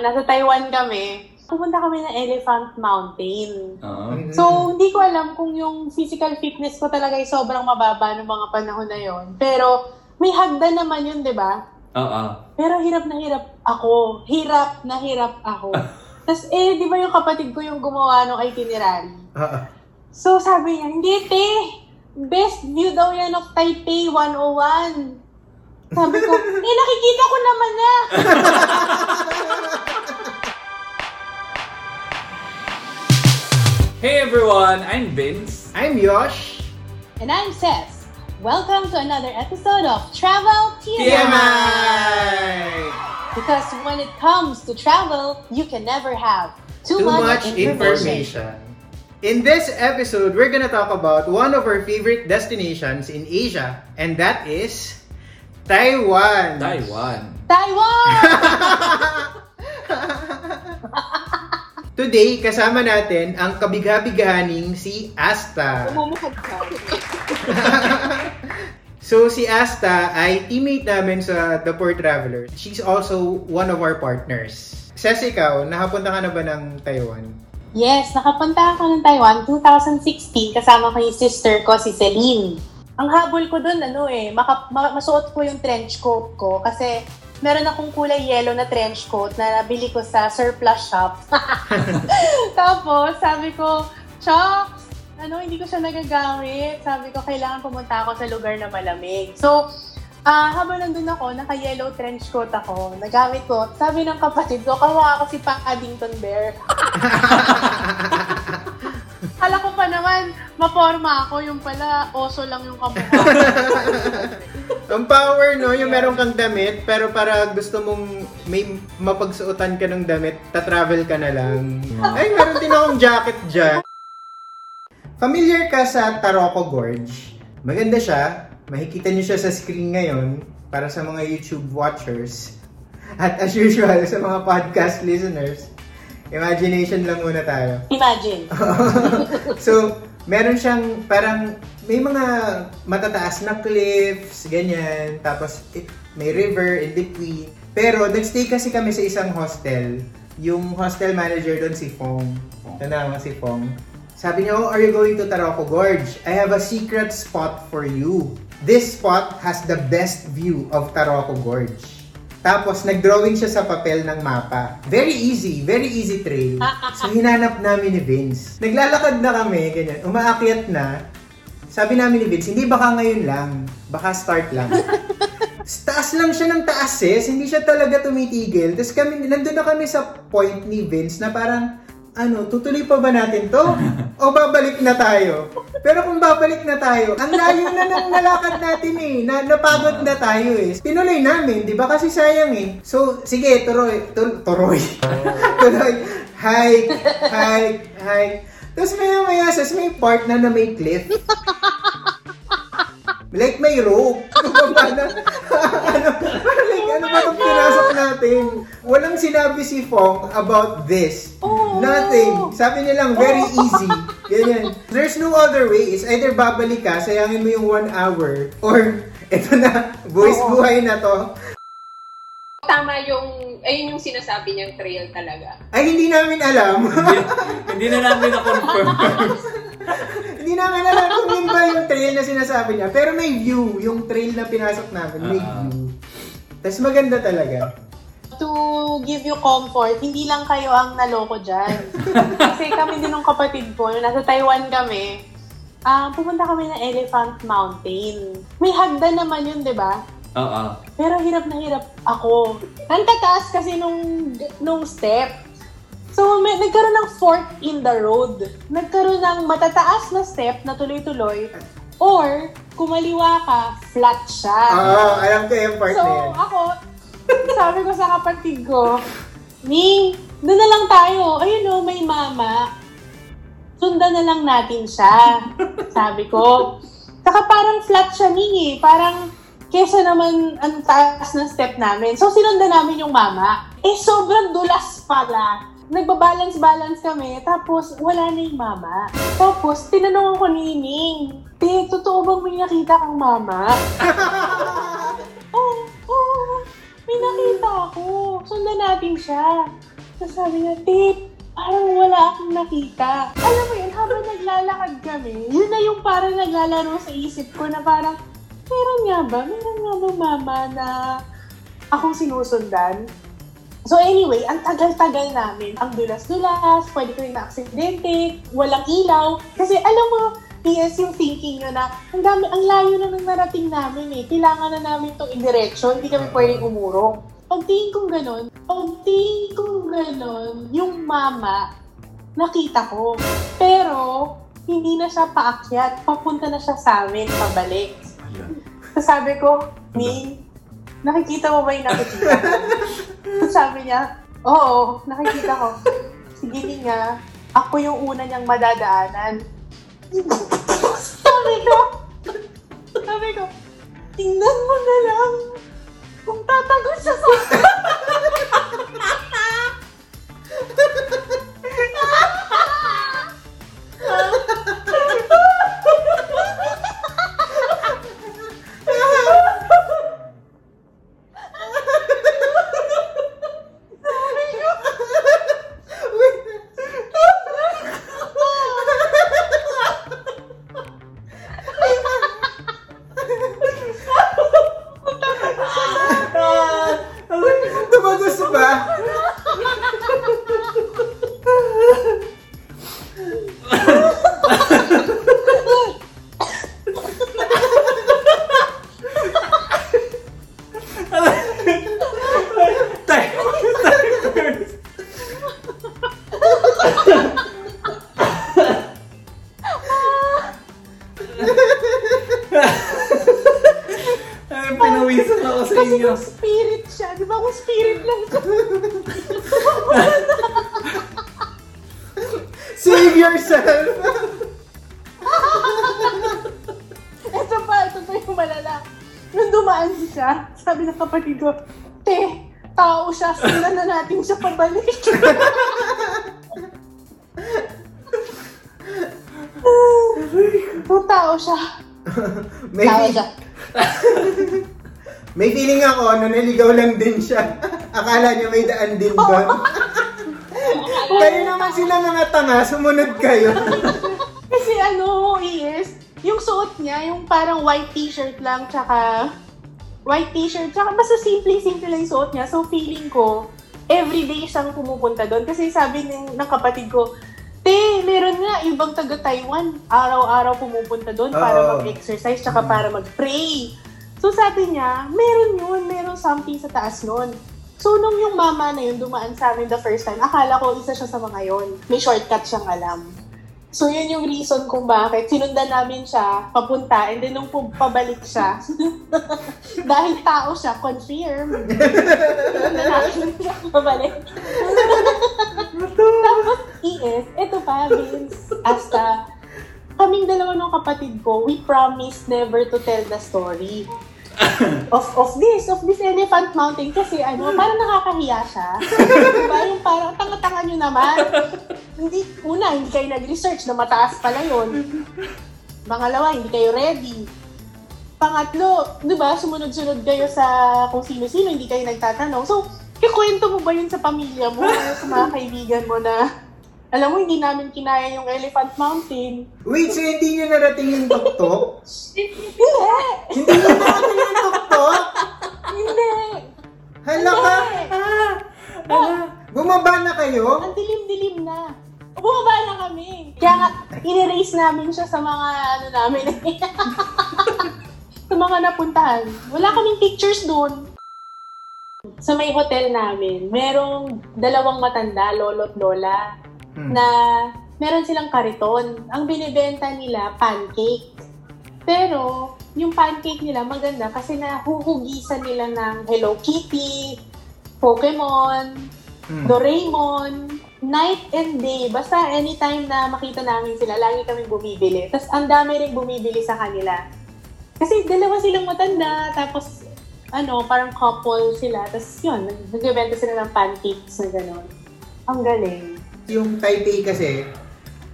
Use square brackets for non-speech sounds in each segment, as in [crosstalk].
Nasa Taiwan kami, pupunta kami ng Elephant Mountain. Oo. So, hindi ko alam kung yung physical fitness ko talaga ay sobrang mababa noong mga panahon na yon. Pero, may hagdan naman yun, di ba? Oo. Pero hirap na hirap ako. Hirap na hirap ako. [laughs] Tapos, eh, di ba yung kapatid ko yung gumawa ng itinerary? Ah, So, sabi niya, hindi, te. Best view daw yan of Taipei 101. Sabi ko, [laughs] eh, nakikita ko naman na. [laughs] Hey everyone, I'm Vince. I'm Yosh. And I'm Seth. Welcome to another episode of Travel TMI. TMI! Because when it comes to travel, you can never have too, Too much information. In this episode, we're gonna talk about one of our favorite destinations in Asia, and that is Taiwan. Taiwan. Taiwan! [laughs] [laughs] Today, kasama natin ang kabigha-bighaning si Asta. Umumukhad ka. [laughs] So, si Asta ay teammate namin sa The Poor Traveler. She's also one of our partners. Ses, ikaw, nakapunta ka na ba ng Taiwan? Yes, nakapunta ako ng Taiwan 2016 kasama ko yung sister ko, si Celine. Ang habol ko dun, ano eh, maka, ma- masuot ko yung trench coat ko kasi meron akong kulay yellow na trench coat na nabili ko sa surplus shop. [laughs] Tapos, sabi ko, Chucks, ano, hindi ko siya nagagamit. Sabi ko, kailangan pumunta ako sa lugar na malamig. So, ah habang nandun ako, naka-yellow trench coat ako, nagamit ko, sabi ng kapatid ko, kawa ako si Paddington Bear. [laughs] Kala ko pa naman, maporma ako, yung pala, oso lang yung kamukha. [laughs] Ang power, no? Yung meron kang damit, pero para gusto mong may mapagsuotan ka ng damit, ta-travel ka na lang. Ay, meron din akong jacket dyan. Familiar ka sa Taroko Gorge? Maganda siya. Makikita niyo siya sa screen ngayon para sa mga YouTube watchers. At as usual, sa mga podcast listeners, imagination lang muna tayo. Imagine. [laughs] so, meron siyang parang may mga matataas na cliffs, ganyan. Tapos eh, may river in between. Pero nagstay kasi kami sa isang hostel. Yung hostel manager doon si Fong. Tanda mo si Fong. Sabi niya, oh, are you going to Taroko Gorge? I have a secret spot for you. This spot has the best view of Taroko Gorge. Tapos, nag-drawing siya sa papel ng mapa. Very easy, very easy trail. So, hinanap namin ni Vince. Naglalakad na kami, ganyan. Umaakyat na. Sabi namin ni Vince, hindi baka ngayon lang. Baka start lang. [laughs] taas lang siya ng taas eh. Hindi siya talaga tumitigil. Tapos kami, nandun na kami sa point ni Vince na parang, ano, tutuloy pa ba natin to? o babalik na tayo? Pero kung babalik na tayo, ang layo na ng nalakad natin eh. Na, napagod na tayo eh. Tinuloy namin, di ba? Kasi sayang eh. So, sige, turoy. Tur turoy. [laughs] tuloy. Hike, hike, hike. Tapos maya maya, sas may part na na may cliff. Like may rope. [laughs] Na. ano, like, ano ba itong pinasok natin? Walang sinabi si Fong about this. Oh. Nothing. Sabi niya lang, very easy. Ganyan. There's no other way. It's either babalik ka, sayangin mo yung one hour, or [laughs] eto na, Oo. buhay na to. tama yung, ayun yung sinasabi niyang trail talaga. Ay, hindi namin alam. hindi, hindi na namin na-confirm. [laughs] hindi namin alam kung yun ba yung trail na sinasabi niya. Pero may view. Yung trail na pinasok namin, may Ah. view. Tapos maganda talaga. To give you comfort, hindi lang kayo ang naloko dyan. [laughs] Kasi kami din ng kapatid ko, nung nasa Taiwan kami, ah pumunta kami ng Elephant Mountain. May hagdan naman yun, di ba? Oo. Pero hirap na hirap ako. Ang tataas kasi nung, nung step. So, may, nagkaroon ng fork in the road. Nagkaroon ng matataas na step na tuloy-tuloy. Or, kumaliwa ka, flat siya. Oo, alam ko yung part So, na yan. ako, sabi ko sa kapatid ko, Ning, doon na lang tayo. Ayun o, may mama. Sundan na lang natin siya. Sabi ko. Saka parang flat siya, Ning eh. Parang, kesa naman ang taas ng step namin. So, sinundan namin yung mama. Eh, sobrang dulas pala. Nagbabalance-balance kami, tapos wala na yung mama. Tapos, tinanong ko ni Ning, Te, totoo bang may nakita kang mama? May nakita ako. Sundan natin siya. Tapos sabi niya, Tip, parang wala akong nakita. Alam mo yun, habang naglalakad kami, yun na yung parang naglalaro sa isip ko na parang, meron nga ba? Meron nga ba mama na akong sinusundan? So anyway, ang tagal-tagal namin. Ang dulas-dulas, pwede ko rin na-aksidente, walang ilaw. Kasi alam mo, PS yung thinking nyo na ang dami, ang layo na nang narating namin eh. Kailangan na namin itong indirection, hindi kami pwedeng umurong. Pagtingin kong ganon, pagtingin kong ganon, yung mama, nakita ko. Pero, hindi na siya paakyat. Papunta na siya sa amin, pabalik. So sabi ko, Ning, nakikita mo ba yung nakikita ko? Sabi niya, oo, nakikita ko. Sige Ning nga, ako yung una niyang madadaanan. Sabi ko, sabi ko, tingnan mo na lang kung tatagot siya sa [laughs] Kasi spirit siya, di ba kung spirit lang siya? [laughs] Save yourself! Ito pa, ito pa yung malala. Nung dumaan siya, sabi ng kapatid ko, Te, tao siya, sundan na natin siya pabalik. [laughs] Kung tao siya, May, tao siya. [laughs] may feeling ako na naligaw lang din siya. [laughs] Akala niya may daan din doon. [laughs] kayo naman sila mga tanga, sumunod kayo. [laughs] Kasi ano, is, yung suot niya, yung parang white t-shirt lang, tsaka white t-shirt, tsaka basta simple-simple lang yung suot niya. So feeling ko, everyday siyang pumupunta doon. Kasi sabi ng, ng kapatid ko, Te, meron nga ibang taga Taiwan. Araw-araw pumupunta doon para mag-exercise tsaka para mag-pray. So sabi niya, meron yun, meron something sa taas nun. So nung yung mama na yun dumaan sa amin the first time, akala ko isa siya sa mga yon. May shortcut siyang alam. So yun yung reason kung bakit sinundan namin siya papunta and then nung pabalik siya, [laughs] dahil tao siya, confirm. Sinundan namin siya pabalik. [laughs] Tapos, ES, ito pa, Vince, hasta kaming dalawa ng kapatid ko, we promised never to tell the story [laughs] of of this, of this elephant mountain kasi ano, parang nakakahiya siya. diba? Yung parang tanga-tanga nyo naman. Hindi, una, hindi kayo nag-research na mataas pala yon. Pangalawa, hindi kayo ready. Pangatlo, di ba, sumunod-sunod kayo sa kung sino-sino, hindi kayo nagtatanong. So, kikwento mo ba yun sa pamilya mo, sa mga kaibigan mo na, alam mo, hindi namin kinaya yung Elephant Mountain. Wait, so hindi nyo narating yung tuktok? [laughs] Hindi! hindi nyo narating yung tuktok? Hindi! Hala ka! Ah, Bumaba na kayo? ang dilim-dilim na. Bumaba na kami. Kaya nga, in-erase namin siya sa mga ano namin. [laughs] sa mga napuntahan. Wala kaming pictures doon. Sa may hotel namin, merong dalawang matanda, lolo at lola, Hmm. na meron silang kariton. Ang binibenta nila, pancake. Pero, yung pancake nila maganda kasi nahuhugisan nila ng Hello Kitty, Pokemon, Hmm. Doraemon, night and day. Basta anytime na makita namin sila, lagi kaming bumibili. Tapos ang dami rin bumibili sa kanila. Kasi dalawa silang matanda, tapos ano, parang couple sila. Tapos yun, nagbebenta sila ng pancakes na gano'n. Ang galing. Yung Taipei kasi,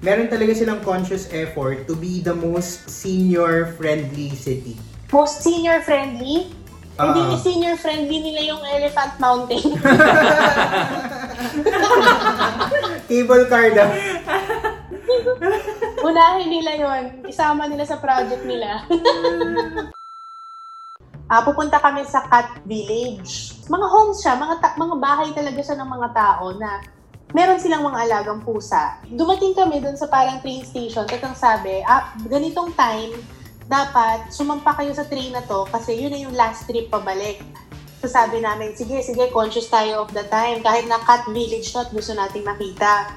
meron talaga silang conscious effort to be the most senior-friendly city. Most senior-friendly. Ah. Hindi senior-friendly nila yung Elephant Mountain. [laughs] Cable car daw. [laughs] Unahin nila yon Isama nila sa project nila. [laughs] Ah, pupunta kami sa Cat Village. Mga homes siya, mga, ta- mga bahay talaga siya ng mga tao na meron silang mga alagang pusa. Dumating kami dun sa parang train station, tatang sabi, ah, ganitong time, dapat sumampa kayo sa train na to kasi yun na yung last trip pabalik. So sabi namin, sige, sige, conscious tayo of the time. Kahit na Cat Village to at gusto nating makita.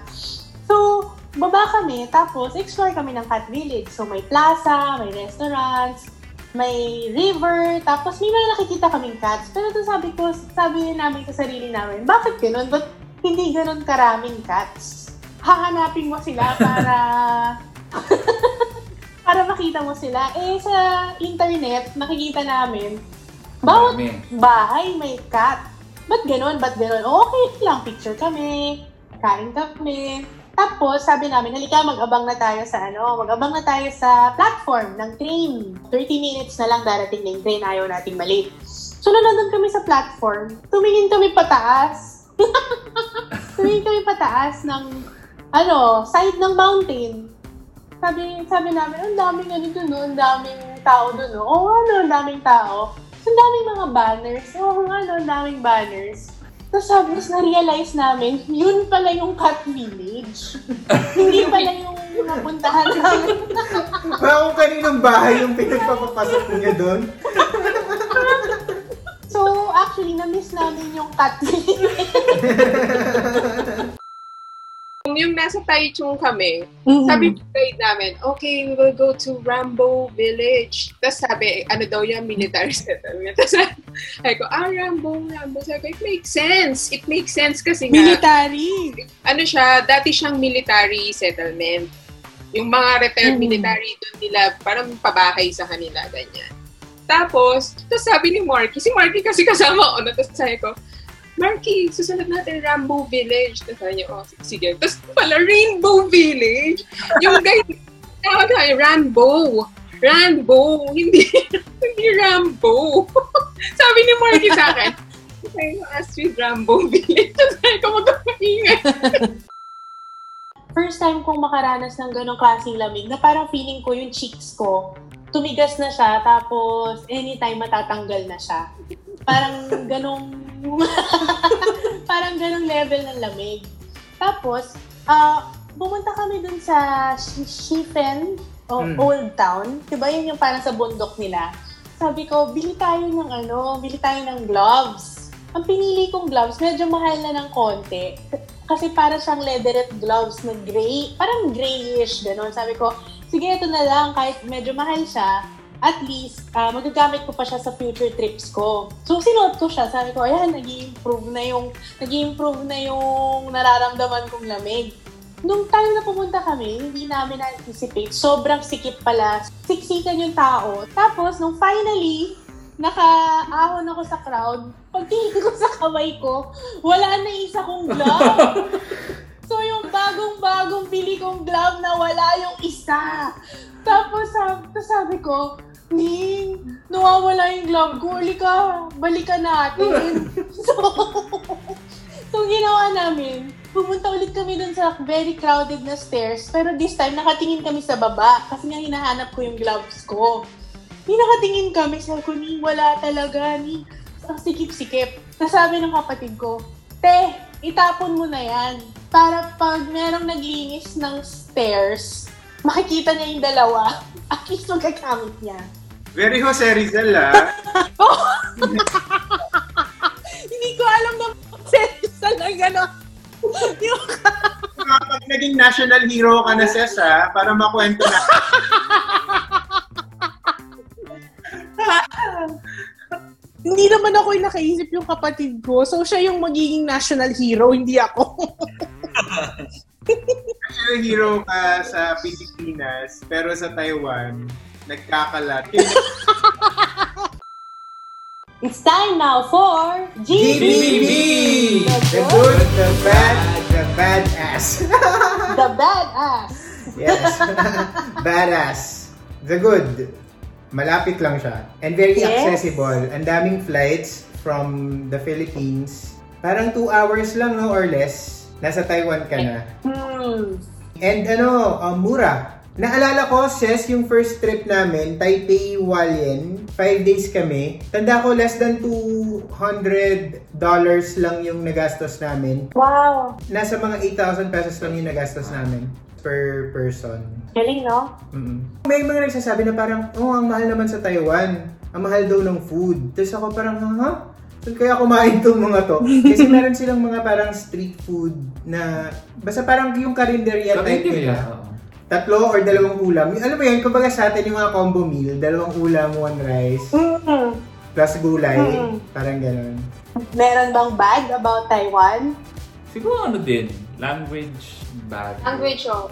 So, baba kami, tapos explore kami ng Cat Village. So, may plaza, may restaurants, may river, tapos may mga nakikita kaming cats. Pero ito sabi ko, sabi namin sa sarili namin, bakit ganun? Ba't hindi ganun karaming cats? Hahanapin mo sila para [laughs] para makita mo sila. Eh, sa internet, nakikita namin, bawat bahay may cat. Ba't ganun? Ba't ganun? Okay lang, picture kami, kain kami. Tapos, sabi namin, halika, mag-abang na tayo sa ano, mag-abang na tayo sa platform ng train. 30 minutes na lang darating na yung train, ayaw nating malate. So, nanonood kami sa platform, tumingin kami pataas. [laughs] tumingin kami pataas ng, ano, side ng mountain. Sabi, sabi namin, ang daming ano dun, no? ang daming tao dun, no? Oo, ano, ang daming tao. So, ang daming mga banners. Oo, nga, no, ang daming banners. Tapos sabi, tapos na-realize namin, yun pala yung Cat Village. [laughs] Hindi pala yung napuntahan namin. Baka kung kaninong bahay yung pinagpapapasok niya doon. [laughs] Actually, na-miss namin yung Village. [laughs] Yung nasa Taichung kami, Mm-hmm. sabi ng guide namin, okay, we will go to Rambo Village. Tapos sabi, ano daw yan, military [laughs] settlement. Tapos sabi ko, ah, Rambo, Rambo. Sabi ko, it makes sense. It makes sense kasi nga, Military. ano siya, dati siyang military settlement. Yung mga retired Mhm. military doon nila, parang pabahay sa kanila, ganyan. Tapos, tapos sabi ni Marky, si Marky kasi kasama ko na, tapos sabi ko, Marky, susunod natin Rambo Village. Tapos sabi niya, oh, sige. Tapos pala, Rainbow Village. Yung guy, tawag na, Rambo. Rambo. Hindi, [laughs] hindi Rambo. [laughs] sabi ni Marky sa akin, sabi ko, Astrid Rambo Village. Tapos sabi ko. First time kong makaranas ng ganong klaseng lamig na parang feeling ko yung cheeks ko, tumigas na siya, tapos anytime matatanggal na siya. Parang ganong, [laughs] parang ganong level ng lamig. Tapos, ah, pumunta kami dun sa Sh- Shifen, o Mm. Old Town. Diba yun yung parang sa bundok nila? Sabi ko, bili tayo ng ano, bili tayo ng gloves. Ang pinili kong gloves, medyo mahal na ng konti. Kasi para siyang leatherette gloves na gray, parang grayish, gano'n. Sabi ko, sige, ito na lang, kahit medyo mahal siya, at least, ah, magagamit ko pa siya sa future trips ko. So, sinuot ko siya. Sabi ko, ayan, nag improve na yung, nag improve na yung nararamdaman kong lamig. Nung time na pumunta kami, hindi namin na-anticipate. Sobrang sikip pala. Siksikan yung tao. Tapos, nung finally, nakaahon ako sa crowd, pagtingin ko sa kamay ko, wala na isa kong glove. [laughs] bagong-bagong bili kong glove na wala yung isa. Tapos, sab- tapos sabi ko, Ning, nawawala yung glove ko. Halika, balikan natin. [laughs] so, so, ginawa namin, pumunta ulit kami dun sa very crowded na stairs. Pero this time, nakatingin kami sa baba kasi nga hinahanap ko yung gloves ko. Di nakatingin kami, sabi ko, ni wala talaga, ni ang sikip-sikip. Nasabi ng kapatid ko, te, itapon mo na yan. Para pag merong naglinis ng stairs, makikita niya yung dalawa. [laughs] At least magagamit niya. Very Jose Rizal, ah. [laughs] [laughs] Hindi ko alam na sa lang gano'n. Yung Kapag naging national hero ka na, Ses, ah, para makwento na. Hindi naman ako yung nakaisip yung kapatid ko. So, siya yung magiging national hero, hindi ako. National hero ka sa Pilipinas, pero sa Taiwan, nagkakalat. It's time now for GBB! The good, the bad, the badass. The Badass. yes. badass. The good. Malapit lang siya. And very Yes. accessible. Ang daming flights from the Philippines. Parang two hours lang, no? Or less. Nasa Taiwan ka na. Hmm. And ano, um, mura. Naalala ko, Ses, yung first trip namin, Taipei, Hualien, 5 days kami. Tanda ko, less than $200 lang yung nagastos namin. Wow. Nasa mga 8,000 pesos lang yung nagastos namin per person. Galing, no? Mm. May mga nagsasabi na parang, oh, ang mahal naman sa Taiwan. Ang mahal daw ng food. Tapos ako parang, ha? Saan kaya kumain tong mga to? Kasi meron silang mga parang street food na, basta parang yung karinderya type nila. Oo. Tatlo or dalawang ulam. Alam mo yun, kumbaga sa atin yung mga combo meal, dalawang ulam, one rice, Hmm. plus gulay. Mm. Parang gano'n. Meron bang bag about Taiwan? Siguro ano din, language bag. Language o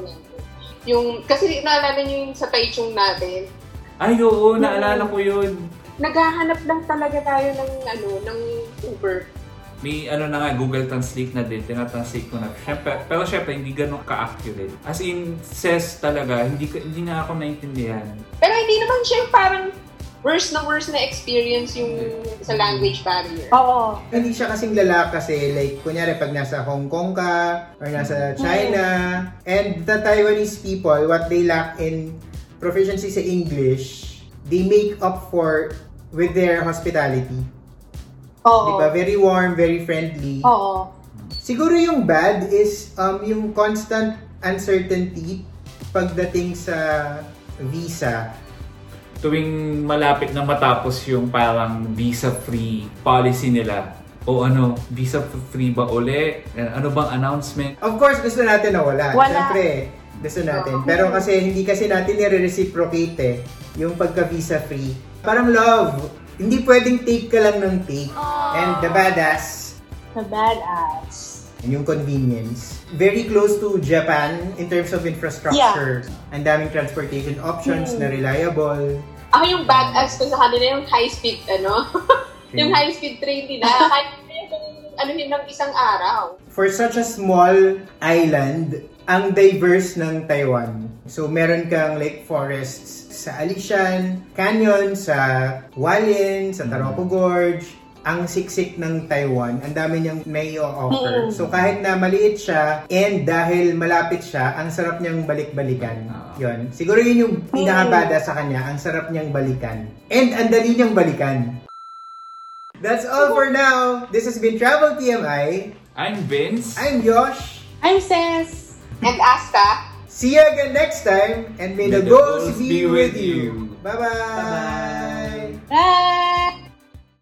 Yung, kasi naalala niyo yung sa Taichung natin, Ay, oo, naalala ko yun. Naghahanap lang talaga tayo ng, ano, ng Uber. May ano na nga, Google Translate na din, tinatranslate ko na. Syempre, pero syempre, hindi ganun ka-accurate. As in, says talaga, hindi, hindi nga ako naintindihan. Pero hindi naman siya yung parang worst na worst na experience yung sa language barrier. Oo. Hindi siya kasing lala kasi like, kunyari pag nasa Hong Kong ka or nasa China and the Taiwanese people, what they lack in proficiency sa English, they make up for with their hospitality. Oo. Diba? Very warm, very friendly. Oo. Siguro yung bad is um, yung constant uncertainty pagdating sa visa. Tuwing malapit na matapos yung parang visa-free policy nila, o ano, visa-free ba uli? Ano bang announcement? Of course, gusto natin na wala. Wala. Siyempre, gusto natin. Pero kasi hindi kasi natin nire-reciprocate eh, yung pagka-visa free. Parang love, hindi pwedeng take ka lang ng take. And the badass, The badass. yung convenience. Very close to Japan in terms of infrastructure. Ang daming transportation options na reliable. Ako yung badass ko sa kanila yung high-speed, ano? [laughs] yung high-speed train nila. Kahit ano yun ng isang araw. For such a small island, ang diverse ng Taiwan. So, meron kang lake forests sa Alishan, Canyon, sa Hualien, sa Taroko Gorge, ang siksik ng Taiwan, ang dami niyang may offer. Mm. So kahit na maliit siya, and dahil malapit siya, ang sarap niyang balik-balikan. Ah. Yon. Siguro yun yung pinakabada sa kanya, ang sarap niyang balikan. And ang dali niyang balikan. That's all for now. This has been Travel TMI. I'm Vince. I'm Josh. I'm Ses. And Asta, See you again next time, and may, the, goals be, with you. Bye-bye. Bye-bye. Bye!